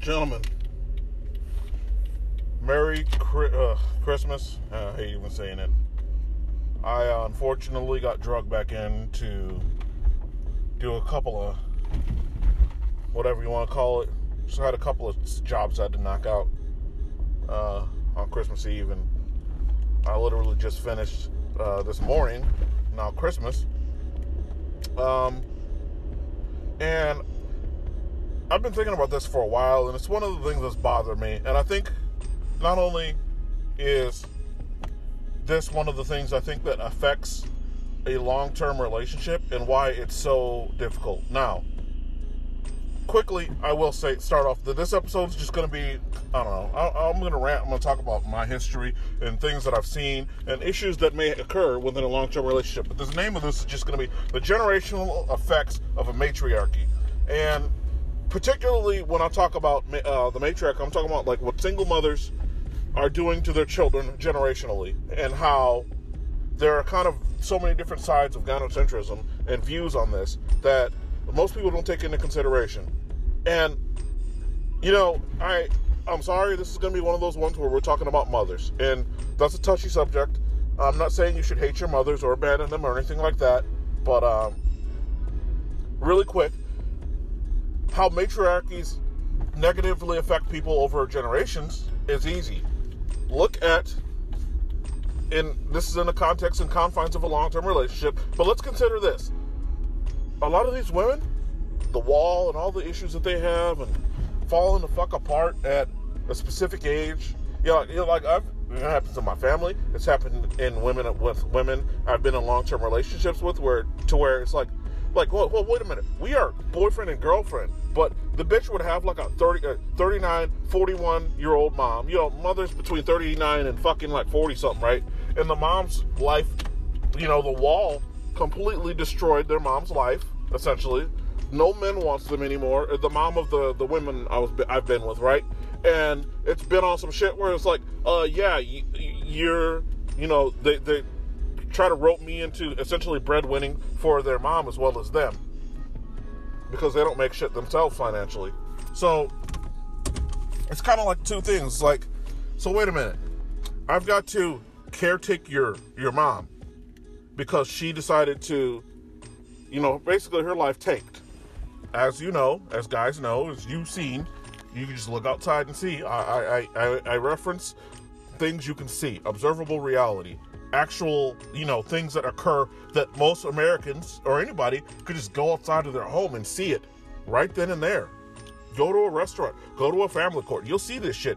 Gentlemen, Merry uh, Christmas. Uh, I hate even saying it. I uh, unfortunately got drugged back in to do a couple of whatever you want to call it. Just had a couple of jobs I had to knock out uh, on Christmas Eve, and I literally just finished uh, this morning. Now Christmas, um, and I've been thinking about this for a while, and it's one of the things that's bothered me. And I think not only is this one of the things I think that affects a long term relationship and why it's so difficult. Now, quickly, I will say, start off that this episode is just going to be, I don't know, I, am going to rant. I'm going to talk about my history and things that I've seen and issues that may occur within a long term relationship. But the name of this is just going to be the generational effects of a matriarchy. And particularly when I talk about uh, the matriarch, I'm talking about like what single mothers are doing to their children generationally and how there are kind of so many different sides of gynocentrism and views on this that most people don't take into consideration. And you know, I I'm sorry, this is going to be one of those ones where we're talking about mothers, and that's a touchy subject. I'm not saying you should hate your mothers or abandon them or anything like that, but um, really quick, how matriarchies negatively affect people over generations is easy. Look at, and this is in the context and confines of a long term relationship, but let's consider this. A lot of these women, the wall and all the issues that they have, and falling the fuck apart at a specific age. You know, you know like I've, it happens in my family. It's happened in women with women I've been in long term relationships with, where to where it's like like, well, well, wait a minute. We are boyfriend and girlfriend, but the bitch would have like a 30, uh, 39, 41 year old mom. You know, mother's between 39 and fucking like 40 something, right? And the mom's life, you know, the wall completely destroyed their mom's life, essentially. No men wants them anymore. Uh, the mom of the the women I was I've been with, right? And it's been on some shit where it's like, uh, yeah, you, you're, you know, they they try to rope me into essentially breadwinning for their mom as well as them because they don't make shit themselves financially. So it's kind of like two things. Like, so wait a minute, I've got to caretake your your mom because she decided to, you know, basically her life tanked. As you know, as guys know, as you've seen, you can just look outside and see. I I I, I reference things you can see, observable reality actual, you know, things that occur that most Americans or anybody could just go outside of their home and see it right then and there. Go to a restaurant, go to a family court. You'll see this shit.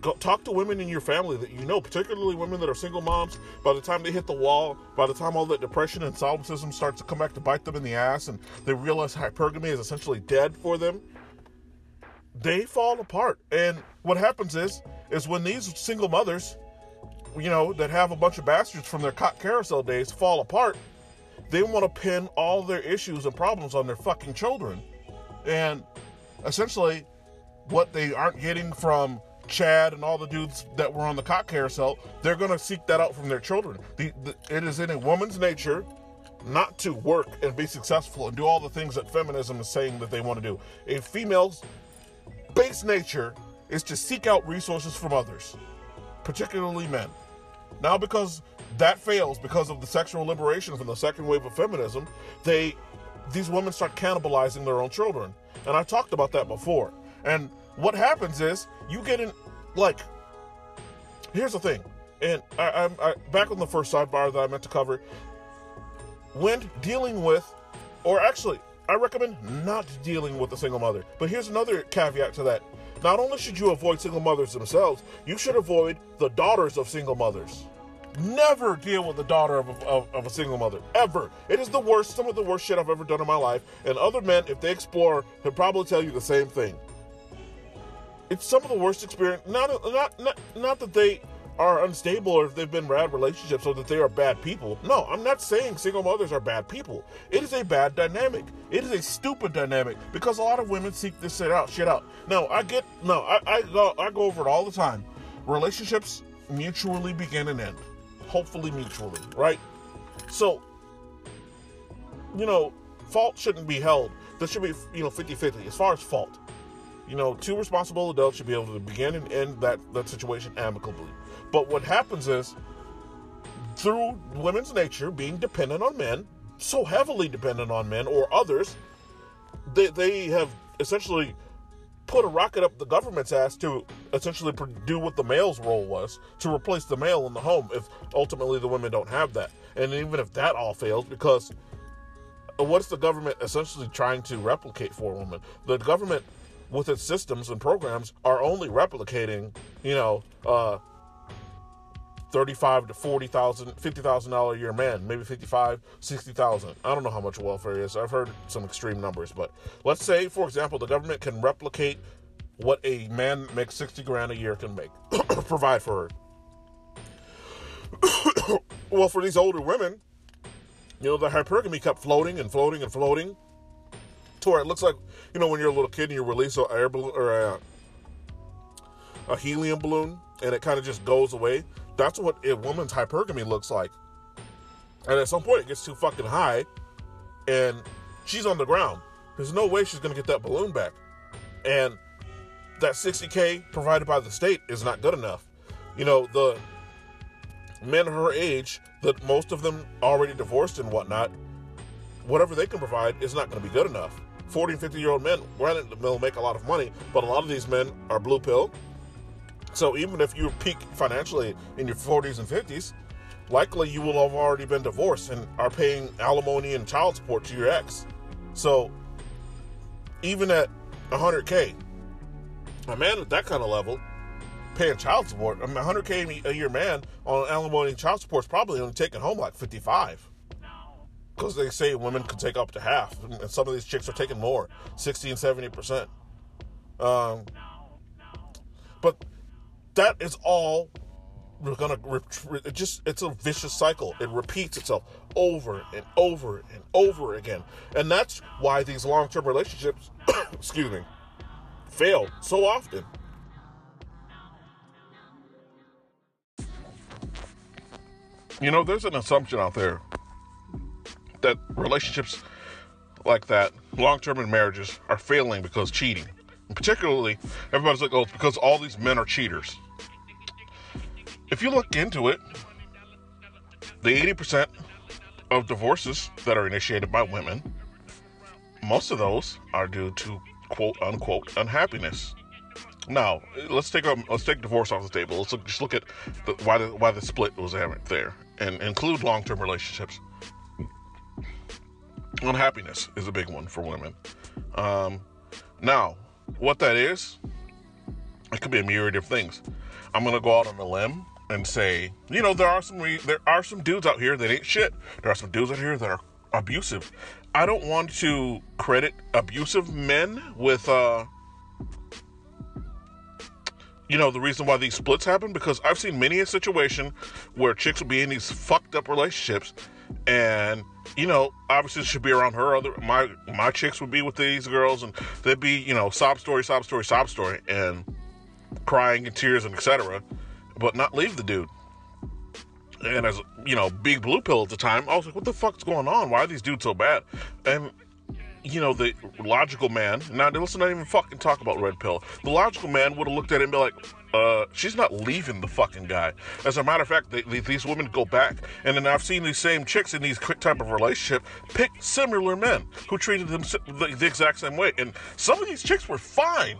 Go, talk to women in your family that you know, particularly women that are single moms. By the time they hit the wall, by the time all that depression and solipsism starts to come back to bite them in the ass, and they realize hypergamy is essentially dead for them, they fall apart. And what happens is, is when these single mothers you know, that have a bunch of bastards from their carousel days fall apart, they want to pin all their issues and problems on their fucking children. And essentially, what they aren't getting from Chad and all the dudes that were on the cock carousel, they're going to seek that out from their children. The, the, it is in a woman's nature not to work and be successful and do all the things that feminism is saying that they want to do. A female's base nature is to seek out resources from others particularly men. Now, because that fails because of the sexual liberation from the second wave of feminism, they these women start cannibalizing their own children. And I talked about that before. And what happens is you get in like here's the thing. And I, am back on the first sidebar that I meant to cover. When dealing with, or actually, I recommend not dealing with a single mother. But here's another caveat to that. Not only should you avoid single mothers themselves, you should avoid the daughters of single mothers. Never deal with the daughter of a, of, of a, single mother. Ever. It is the worst, some of the worst shit I've ever done in my life. And other men, if they explore, can probably tell you the same thing. It's some of the worst experience. Not, not, not, not that they are unstable or if they've been bad relationships or that they are bad people. No, I'm not saying single mothers are bad people. It is a bad dynamic. It is a stupid dynamic because a lot of women seek this shit out. Shit out. No, I get no. I, I go I go over it all the time. Relationships mutually begin and end. Hopefully mutually, right? So, you know, fault shouldn't be held. There should be, you know, 50-50 as far as fault. you know, two responsible adults should be able to begin and end that, that situation amicably. But what happens is, through women's nature being dependent on men, so heavily dependent on men or others, they, they have essentially put a rocket up the government's ass to essentially do what the male's role was to replace the male in the home if ultimately the women don't have that. And even if that all fails, because what's the government essentially trying to replicate for a woman? The government, with its systems and programs, are only replicating, you know, uh, thirty-five to forty thousand, fifty thousand dollar a year man, maybe fifty-five, sixty thousand. I don't know how much welfare is. I've heard some extreme numbers, but let's say, for example, the government can replicate what a man makes sixty grand a year can make, provide for her. well, for these older women, you know, the hypergamy kept floating and floating and floating to where it looks like, you know, when you're a little kid and you release an air balloon or a, a helium balloon and it kind of just goes away. That's what a woman's hypergamy looks like. And at some point, it gets too fucking high, and she's on the ground. There's no way she's gonna get that balloon back. And that 60k provided by the state is not good enough. You know, the men her age, that most of them already divorced and whatnot, whatever they can provide is not to be good enough. 40 and 50 year old men, granted, they'll make a lot of money, but a lot of these men are blue pill, so even if you peak financially in your 40s and 50s, likely you will have already been divorced and are paying alimony and child support to your ex. So even at 100k, a man at that kind of level paying child support, mean, 100k a year man on alimony and child support is probably only taking home like 55. Because they say women can take up to half, and some of these chicks are taking more, 60 and 70 percent. Um, but that is all we're gonna it just it's a vicious cycle. It repeats itself over and over and over again. And that's why these long-term relationships excuse me fail so often. You know there's an assumption out there that relationships like that long-term marriages are failing because cheating. And particularly everybody's like oh it's because all these men are cheaters if you look into it, the 80% of divorces that are initiated by women, most of those are due to quote unquote unhappiness. Now, let's take a, let's take divorce off the table. Let's look, just look at the, why the why the split was there and include long-term relationships. Unhappiness is a big one for women. Um, now, what that is, it could be a myriad of things. I'm gonna go out on a limb and say, you know, there are some re- there are some dudes out here that ain't shit. There are some dudes out here that are abusive. I don't want to credit abusive men with uh you know the reason why these splits happen because I've seen many a situation where chicks will be in these fucked up relationships and you know obviously should be around her other my my chicks would be with these girls and they'd be you know sob story sob story sob story and crying and tears and etc but not leave the dude. And as you know, big blue pill at the time, I was like, "What the fuck's going on? Why are these dudes so bad?" And you know, the logical man. Now, let's not even fucking talk about red pill. The logical man would have looked at it and be like, uh, she's not leaving the fucking guy. As a matter of fact, they, they, these women go back, and then I've seen these same chicks in these type of relationship pick similar men who treated them the, the exact same way, and some of these chicks were fine.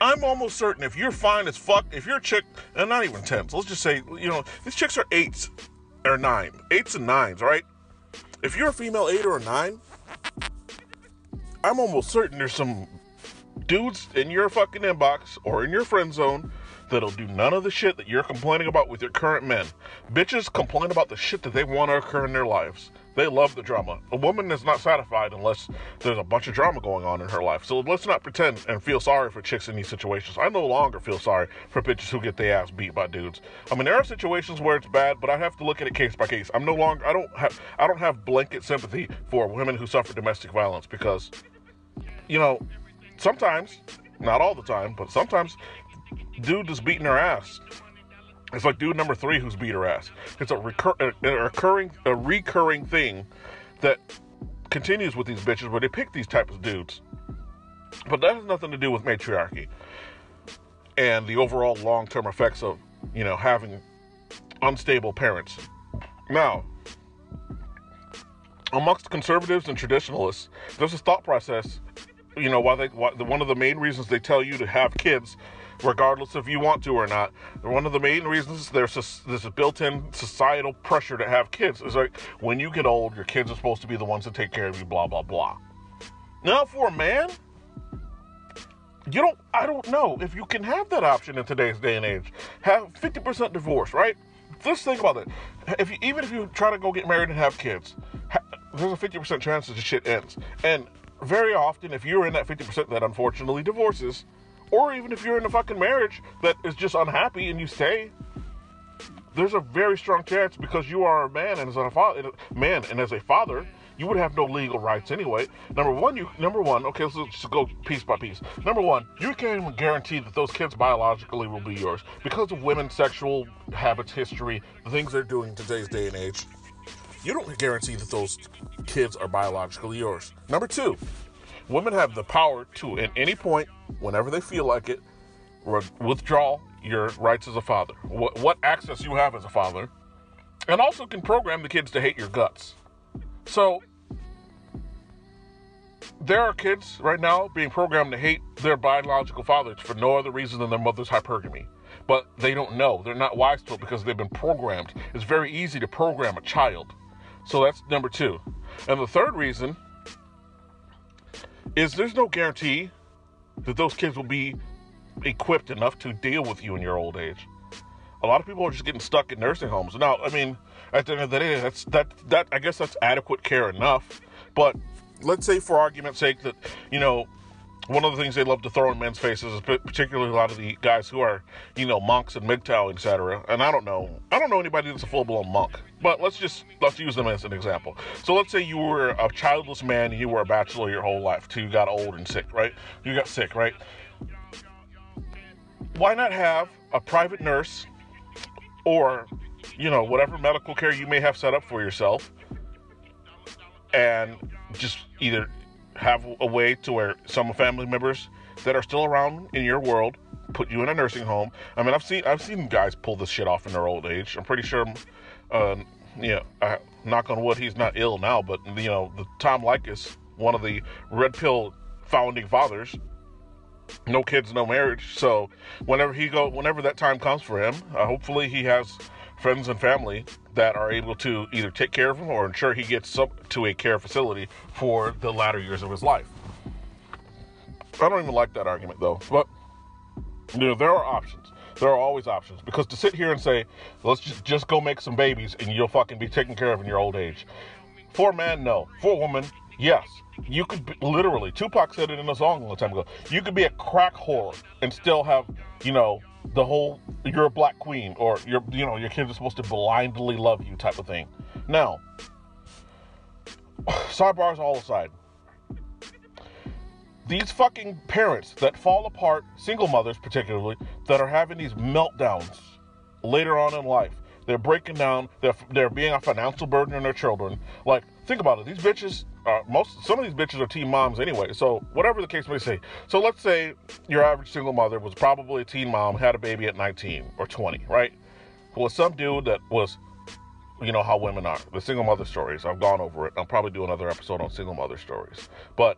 I'm almost certain if you're fine as fuck, if you're a chick, and not even tens, let's just say, you know, these chicks are eights or nine, eights and nines, right? If you're a female eight or a nine, I'm almost certain there's some dudes in your fucking inbox or in your friend zone that'll do none of the shit that you're complaining about with your current men. Bitches complain about the shit that they want to occur in their lives. They love the drama. A woman is not satisfied unless there's a bunch of drama going on in her life. So let's not pretend and feel sorry for chicks in these situations. I no longer feel sorry for bitches who get their ass beat by dudes. I mean, there are situations where it's bad, but I have to look at it case by case. I'm no longer. I don't have. I don't have blanket sympathy for women who suffer domestic violence because, you know, sometimes, not all the time, but sometimes, dude is beating her ass it's like dude number three who's beat her ass. It's a, recur- a, a recurring a recurring thing that continues with these bitches where they pick these types of dudes. But that has nothing to do with matriarchy and the overall long-term effects of, you know, having unstable parents. Now, amongst conservatives and traditionalists, there's a thought process. You know, why they why, one of the main reasons they tell you to have kids, regardless if you want to or not. One of the main reasons there's a built-in societal pressure to have kids. Is like when you get old, your kids are supposed to be the ones that take care of you. Blah blah blah. Now, for a man, you don't. I don't know if you can have that option in today's day and age. Have 50% divorce, right? Just think about it. If you, even if you try to go get married and have kids, there's a 50% chance that the shit ends. And very often, if you're in that 50% that unfortunately divorces, or even if you're in a fucking marriage that is just unhappy and you stay, there's a very strong chance because you are a man and as a father, man and as a father, you would have no legal rights anyway. Number one, you number one, okay, let's just go piece by piece. Number one, you can't even guarantee that those kids biologically will be yours because of women's sexual habits, history, the things they're doing today's day and age. You don't guarantee that those kids are biologically yours. Number two, women have the power to, at any point, whenever they feel like it, withdraw your rights as a father, what, what access you have as a father, and also can program the kids to hate your guts. So there are kids right now being programmed to hate their biological fathers for no other reason than their mother's hypergamy. But they don't know. They're not wise to it because they've been programmed. It's very easy to program a child. So that's number two. And the third reason is there's no guarantee that those kids will be equipped enough to deal with you in your old age. A lot of people are just getting stuck in nursing homes. Now, I mean, at the end of the day, that's that that I guess that's adequate care enough. But let's say, for argument's sake, that you know one of the things they love to throw in men's faces is particularly a lot of the guys who are, you know, monks and MGTOW, etc. And I don't know, I don't know anybody that's a full-blown monk. But let's just let's use them as an example. So let's say you were a childless man you were a bachelor your whole life till you got old and sick, right? You got sick, right? Why not have a private nurse or, you know, whatever medical care you may have set up for yourself, and just either have a way to where some family members that are still around in your world put you in a nursing home. I mean, I've seen I've seen guys pull this shit off in their old age. I'm pretty sure, uh, yeah. I, knock on wood, he's not ill now. But you know, the Tom Leykis, one of the red pill founding fathers, no kids, no marriage. So whenever he go, whenever that time comes for him, uh, hopefully he has friends and family that are able to either take care of him or ensure he gets up to a care facility for the latter years of his life. I don't even like that argument though, but you know there are options. There are always options because to sit here and say let's just just go make some babies and you'll fucking be taken care of in your old age. For a man, no. For a woman, yes. You could be, literally. Tupac said it in a song a long time ago. You could be a crack whore and still have you know the whole you're a black queen or you're you know your kids are supposed to blindly love you type of thing. Now, sidebars all aside. These fucking parents that fall apart, single mothers particularly, that are having these meltdowns later on in life. They're breaking down. They're they're being a financial burden on their children. Like think about it. These bitches uh, most some of these bitches are teen moms anyway. So whatever the case may say. So let's say your average single mother was probably a teen mom, had a baby at 19 or 20, right? Was some dude that was, you know how women are. The single mother stories. I've gone over it. I'll probably do another episode on single mother stories. But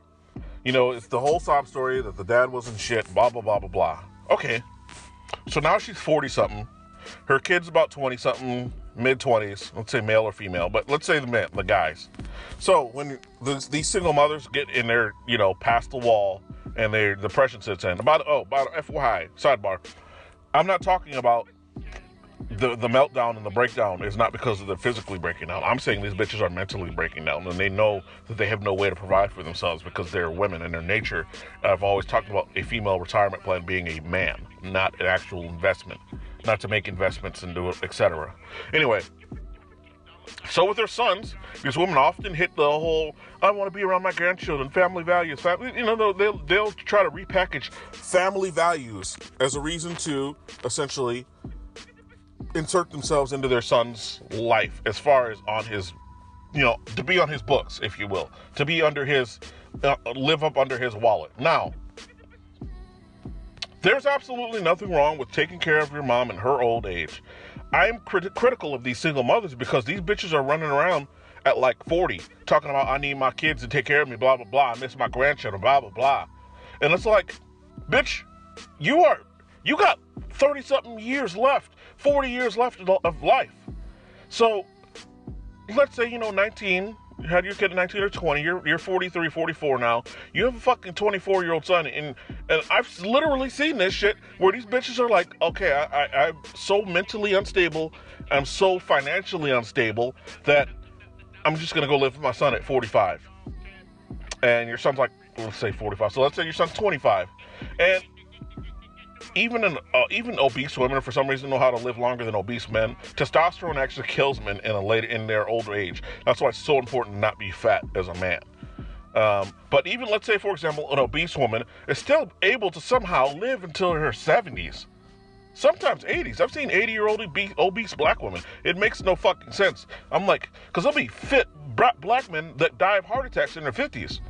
you know, it's the whole sob story that the dad wasn't shit. Blah blah blah blah blah. Okay. So now she's 40 something. Her kid's about 20 something mid 20s, let's say male or female, but let's say the men, the guys. So when the, these single mothers get in there, you know, past the wall and their depression sets in. About oh, about FYI, sidebar. I'm not talking about the the meltdown and the breakdown is not because of them physically breaking down. I'm saying these bitches are mentally breaking down and they know that they have no way to provide for themselves because they're women and their nature. I've always talked about a female retirement plan being a man, not an actual investment not to make investments and do it, etc. Anyway, so with their sons, these women often hit the whole "I want to be around my grandchildren," family values. Family, you know, they'll they'll try to repackage family values as a reason to essentially insert themselves into their son's life, as far as on his, you know, to be on his books, if you will, to be under his, uh, live up under his wallet. Now, There's absolutely nothing wrong with taking care of your mom in her old age. I'm crit- critical of these single mothers because these bitches are running around at like 40 talking about I need my kids to take care of me, blah, blah, blah. I miss my grandchildren, blah, blah, blah. And it's like, bitch, you are, you got 30 something years left, 40 years left of life. So let's say, you know, 19, had your kid at 19 or 20, you're, you're 43, 44 now. You have a fucking 24 year old son. And, and I've literally seen this shit where these bitches are like, okay, I, I, I'm so mentally unstable, I'm so financially unstable that I'm just to go live with my son at 45. And your son's like, let's say 45. So let's say your son's 25. And even in, uh, even obese women, for some reason, know how to live longer than obese men. Testosterone actually kills men in a later in their older age. That's why it's so important to not be fat as a man. Um, but even let's say, for example, an obese woman is still able to somehow live until her 70s, sometimes 80s. I've seen 80 year old obese, black women. It makes no fucking sense. I'm like, because there'll be fit black men that die of heart attacks in their 50s.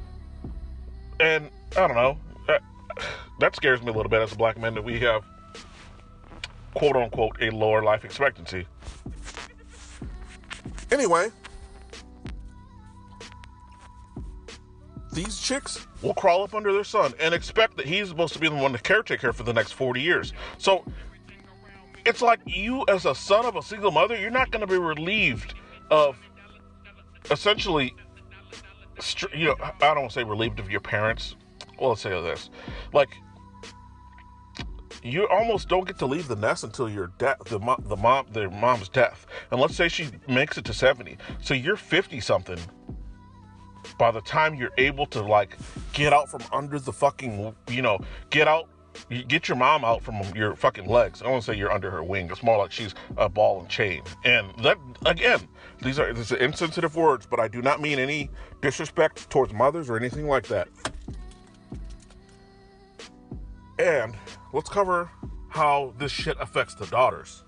And I don't know that scares me a little bit as a black man that we have quote unquote a lower life expectancy. Anyway, these chicks will crawl up under their son and expect that he's supposed to be the one to caretake her for the next 40 years. So it's like you, as a son of a single mother, you're not going to be relieved of essentially, you know, I don't want to say relieved of your parents. Well, let's say this. Like, you almost don't get to leave the nest until your death, the mom, the mom, their mom's death. And let's say she makes it to 70, so you're 50 something. By the time you're able to like get out from under the fucking, you know, get out, get your mom out from your fucking legs. I don't want to say you're under her wing. It's more like she's a ball and chain. And that again, these are these are insensitive words, but I do not mean any disrespect towards mothers or anything like that. And let's cover how this shit affects the daughters.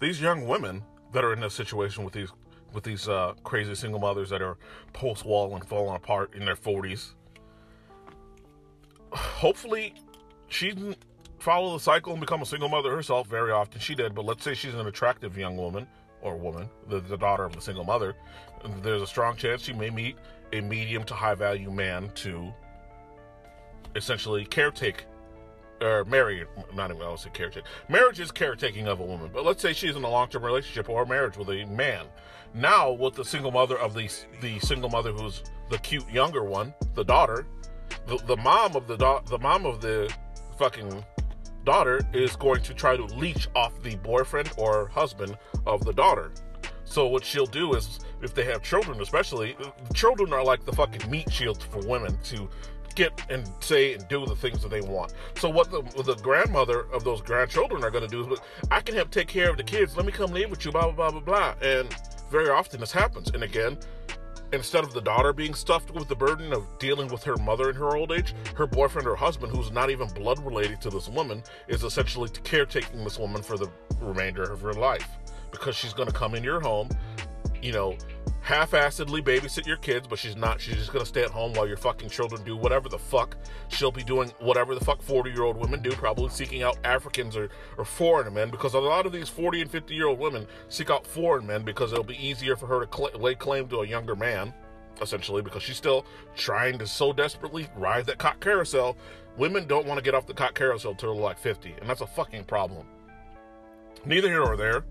These young women that are in this situation with these with these uh, crazy single mothers that are post wall and falling apart in their 40s. Hopefully, she didn't follow the cycle and become a single mother herself. Very often she did, but let's say she's an attractive young woman or woman, the, the daughter of a single mother. There's a strong chance she may meet a medium to high value man to essentially caretake or marry, not even I would say caretake. Marriage is caretaking of a woman, but let's say she's in a long-term relationship or marriage with a man. Now, with the single mother of the the single mother who's the cute younger one, the daughter, the, the mom of the da- the mom of the fucking daughter is going to try to leech off the boyfriend or husband of the daughter. So what she'll do is, if they have children, especially, children are like the fucking meat shields for women to get and say and do the things that they want. So what the the grandmother of those grandchildren are going to do is, I can help take care of the kids. Let me come live with you. Blah blah blah blah blah. And very often this happens. And again, instead of the daughter being stuffed with the burden of dealing with her mother in her old age, her boyfriend or husband, who's not even blood related to this woman, is essentially caretaking this woman for the remainder of her life because she's going to come in your home, you know, half-assedly babysit your kids, but she's not. She's just gonna stay at home while your fucking children do whatever the fuck. She'll be doing whatever the fuck 40-year-old women do, probably seeking out Africans or, or foreign men, because a lot of these 40 and 50-year-old women seek out foreign men because it'll be easier for her to cl- lay claim to a younger man, essentially, because she's still trying to so desperately ride that cock carousel. Women don't want to get off the cock carousel until they're like 50, and that's a fucking problem. Neither here nor there.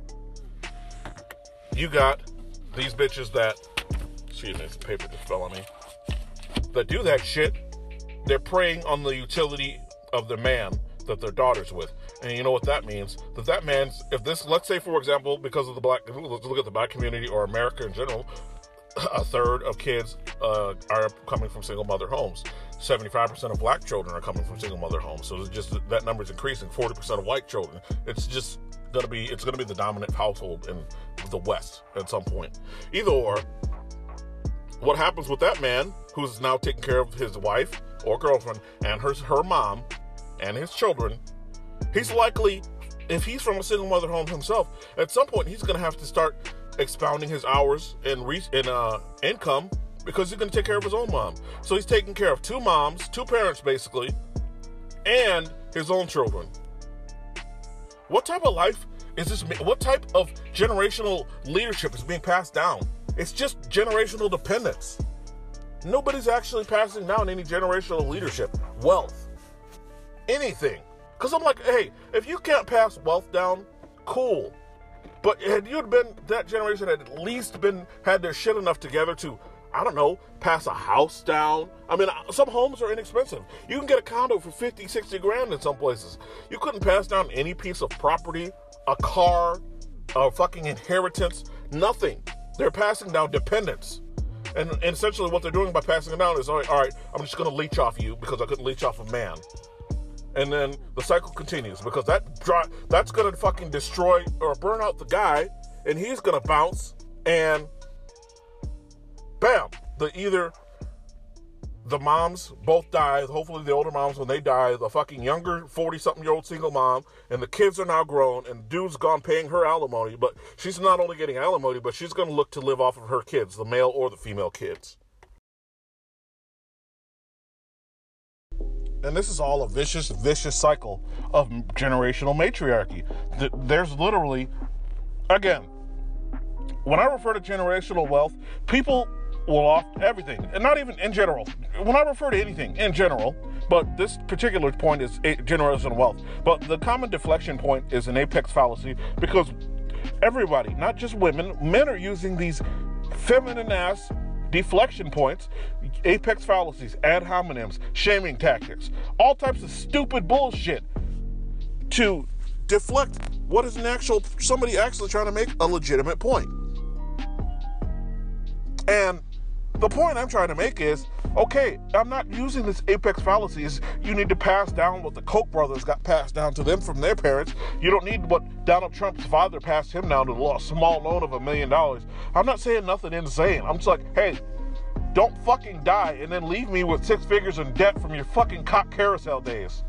You got these bitches that, excuse me, the paper just fell on me, that do that shit, they're preying on the utility of the man that their daughter's with. And you know what that means? That that man's, if this, let's say for example, because of the black, let's look at the black community or America in general, a third of kids uh, are coming from single mother homes. 75% of black children are coming from single mother homes. So it's just that number is increasing. 40% of white children. It's just gonna be it's gonna be the dominant household in the West at some point. Either or, what happens with that man who's now taking care of his wife or girlfriend and her her mom and his children? He's likely, if he's from a single mother home himself, at some point he's gonna have to start expounding his hours and re- in uh, income because he's to take care of his own mom. So he's taking care of two moms, two parents basically, and his own children. What type of life is this? What type of generational leadership is being passed down? It's just generational dependence. Nobody's actually passing down any generational leadership, wealth, anything. Because I'm like, hey, if you can't pass wealth down, cool. But had you been that generation had at least been had their shit enough together to, I don't know, pass a house down. I mean, uh, some homes are inexpensive. You can get a condo for 50, 60 grand in some places. You couldn't pass down any piece of property, a car, a fucking inheritance, nothing. They're passing down dependence. And, and essentially, what they're doing by passing it down is, all right, all right I'm just going to leech off you because I couldn't leech off a man and then the cycle continues because that dry, that's gonna fucking destroy or burn out the guy, and he's gonna bounce, and bam, the either the moms both die. Hopefully, the older moms when they die, the fucking younger forty-something year old single mom, and the kids are now grown, and dude's gone paying her alimony, but she's not only getting alimony, but she's gonna look to live off of her kids, the male or the female kids. and this is all a vicious, vicious cycle of generational matriarchy. There's literally, again, when I refer to generational wealth, people will off everything, and not even in general. When I refer to anything in general, but this particular point is generational wealth. But the common deflection point is an apex fallacy because everybody, not just women, men are using these feminine ass deflection points, apex fallacies, ad hominems, shaming tactics, all types of stupid bullshit to deflect what is an actual somebody actually trying to make a legitimate point. And the point I'm trying to make is okay, I'm not using this apex fallacies. You need to pass down what the Koch brothers got passed down to them from their parents. You don't need what Donald Trump's father passed him down to a small loan of a million dollars. I'm not saying nothing insane. I'm just like, hey, don't fucking die and then leave me with six figures in debt from your fucking cock carousel days.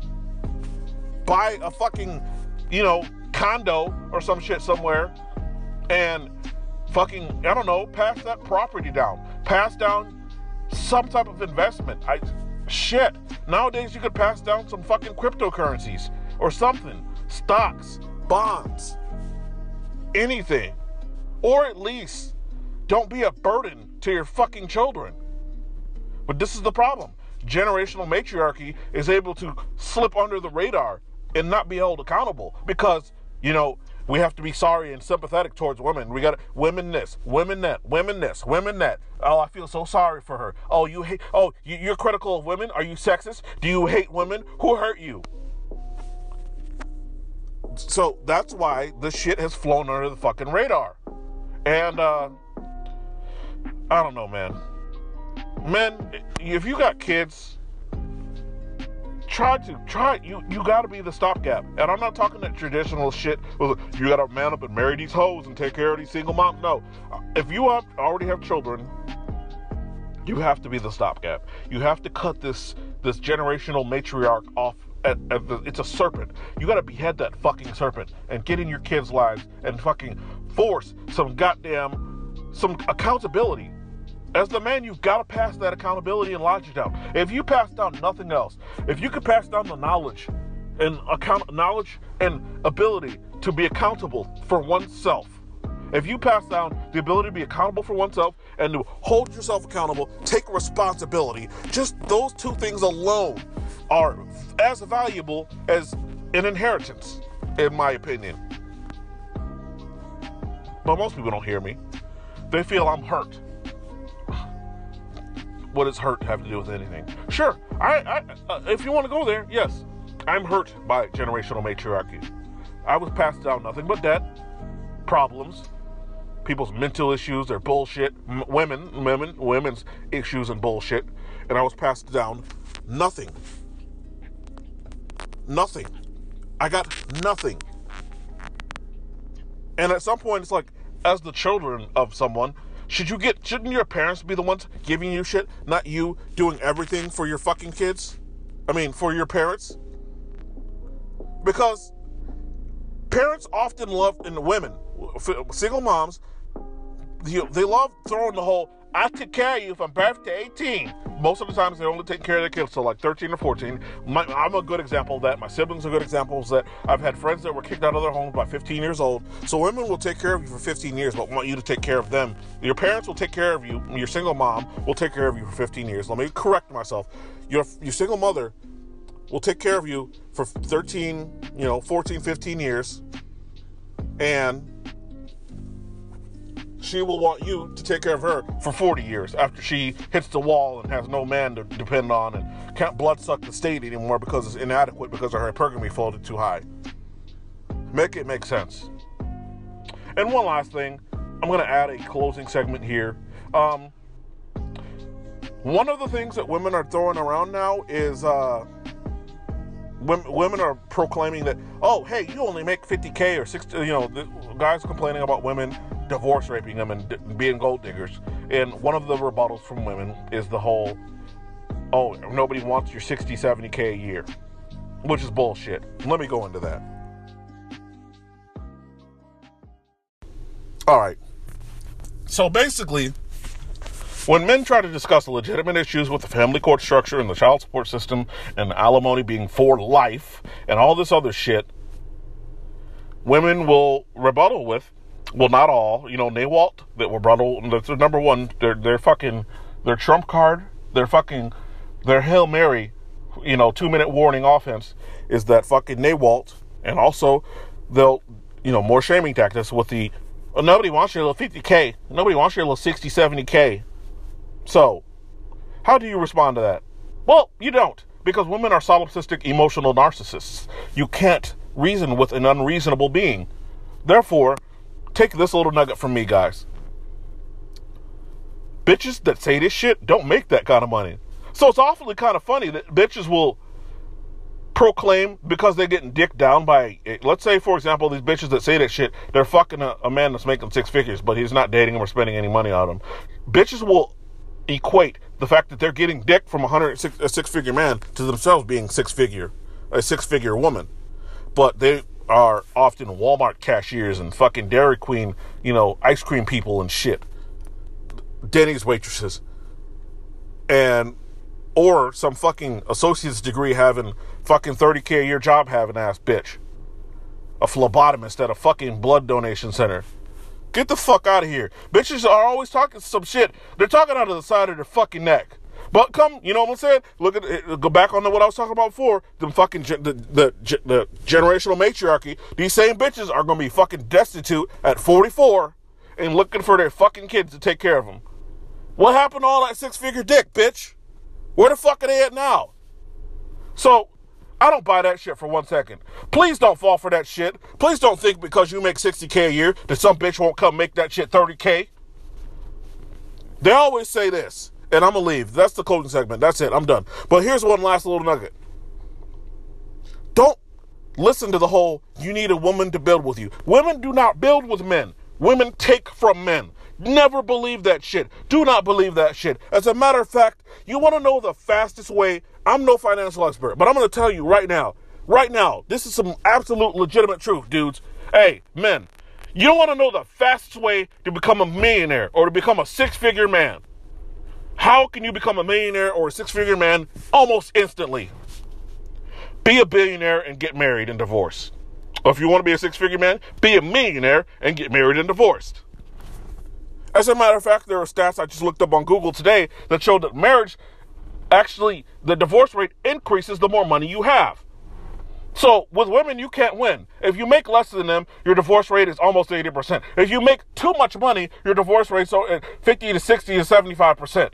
Buy a fucking, you know, condo or some shit somewhere and fucking, I don't know, pass that property down. Pass down some type of investment. I shit. Nowadays you could pass down some fucking cryptocurrencies or something. Stocks, bonds, anything. Or at least don't be a burden to your fucking children. But this is the problem. Generational matriarchy is able to slip under the radar and not be held accountable because, you know, we have to be sorry and sympathetic towards women. We got women this, women that, women this, women that. Oh, I feel so sorry for her. Oh, you hate. Oh, you're critical of women. Are you sexist? Do you hate women? Who hurt you? So that's why this shit has flown under the fucking radar. And uh, I don't know, man. Men, if you got kids, try to try you you got to be the stopgap. And i'm not talking that traditional shit you got to man up and marry these hoes and take care of these single moms no. Uh, if you have, already have children you have to be the stopgap. You have to cut this this generational matriarch off at, at the, it's a serpent. You got to behead that fucking serpent and get in your kids lives and fucking force some goddamn some accountability as the man, you've got to pass that accountability and logic down. If you pass down nothing else, if you could pass down the knowledge and account knowledge and ability to be accountable for oneself, if you pass down the ability to be accountable for oneself and to hold yourself accountable, take responsibility, just those two things alone are as valuable as an inheritance, in my opinion. But most people don't hear me. They feel I'm hurt what does hurt have to do with anything? Sure, I, I uh, if you want to go there, yes, I'm hurt by generational matriarchy. I was passed down nothing but debt, problems, people's mental issues, their bullshit, m- women, women, women's issues and bullshit, and I was passed down nothing. Nothing. I got nothing. And at some point, it's like, as the children of someone, should you get shouldn't your parents be the ones giving you shit, not you doing everything for your fucking kids? I mean, for your parents? Because parents often love and women, single moms, they love throwing the whole I took care of you from birth to 18. Most of the times they only take care of their kids till like 13 or 14. My, I'm a good example of that. My siblings are good examples that I've had friends that were kicked out of their homes by 15 years old. So women will take care of you for 15 years, but want you to take care of them. Your parents will take care of you. Your single mom will take care of you for 15 years. Let me correct myself. Your your single mother will take care of you for 13, you know, 14, 15 years. And she will want you to take care of her for 40 years after she hits the wall and has no man to depend on and can't blood suck the state anymore because it's inadequate because of her hypergamy folded too high. Make it make sense. And one last thing, I'm going to add a closing segment here. Um, one of the things that women are throwing around now is uh, women are proclaiming that, oh, hey, you only make 50K or 60, you know, guys complaining about women divorce raping them and being gold diggers. And one of the rebuttals from women is the whole, oh, nobody wants your 60, 70K a year, which is bullshit. Let me go into that. All right. So basically, when men try to discuss legitimate issues with the family court structure and the child support system and alimony being for life and all this other shit, women will rebuttal with, well, not all, you know, NAWALT, that rebuttal, that's their number one, they're, they're fucking, their trump card, their fucking, their Hail Mary, you know, two minute warning offense is that fucking NAWALT. And also, they'll, you know, more shaming tactics with the, well, nobody wants your little 50K. Nobody wants your little 60, 70K. So, how do you respond to that? Well, you don't, because women are solipsistic emotional narcissists. You can't reason with an unreasonable being. Therefore, take this little nugget from me, guys. Bitches that say this shit don't make that kind of money. So it's awfully kind of funny that bitches will proclaim because they're getting dicked down by, let's say, for example, these bitches that say that shit, they're fucking a, a man that's making six figures, but he's not dating them or spending any money on them. Bitches will equate the fact that they're getting dick from a hundred six, a six figure man to themselves being six figure a six figure woman, but they are often Walmart cashiers and fucking Dairy Queen, you know, ice cream people and shit, Denny's waitresses, and or some fucking associate's degree having fucking 30k a year job having ass bitch, a phlebotomist at a fucking blood donation center Get the fuck out of here. Bitches are always talking some shit. They're talking out of the side of their fucking neck. But come, you know what I'm saying? Look at go back on what I was talking about before. The fucking the, the the generational matriarchy. These same bitches are gonna be fucking destitute at 44 and looking for their fucking kids to take care of them. What happened to all that six figure dick, bitch? Where the fuck are they at now? So I don't buy that shit for one second. Please don't fall for that shit. Please don't think because you make 60K a year that some bitch won't come make that shit 30K. They always say this, and I'm gonna leave. That's the closing segment. That's it. I'm done. But here's one last little nugget. Don't listen to the whole you need a woman to build with you. Women do not build with men. Women take from men. Never believe that shit. Do not believe that shit. As a matter of fact, you want to know the fastest way I'm no financial expert, but I'm going to tell you right now, right now, this is some absolute legitimate truth, dudes. Hey, men, you don't want to know the fastest way to become a millionaire or to become a six figure man. How can you become a millionaire or a six figure man almost instantly? Be a billionaire and get married and divorced. Or if you want to be a six figure man, be a millionaire and get married and divorced. As a matter of fact, there are stats I just looked up on Google today that show that marriage actually, the divorce rate increases the more money you have. So with women, you can't win. If you make less than them, your divorce rate is almost 80%. If you make too much money, your divorce rate is 50 to 60 to 75%.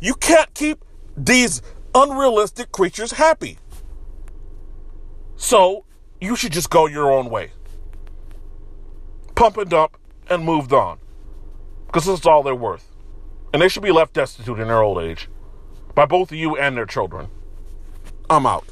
You can't keep these unrealistic creatures happy. So you should just go your own way. Pump and dump and moved on. Because this is all they're worth. And they should be left destitute in their old age by both of you and their children. I'm out.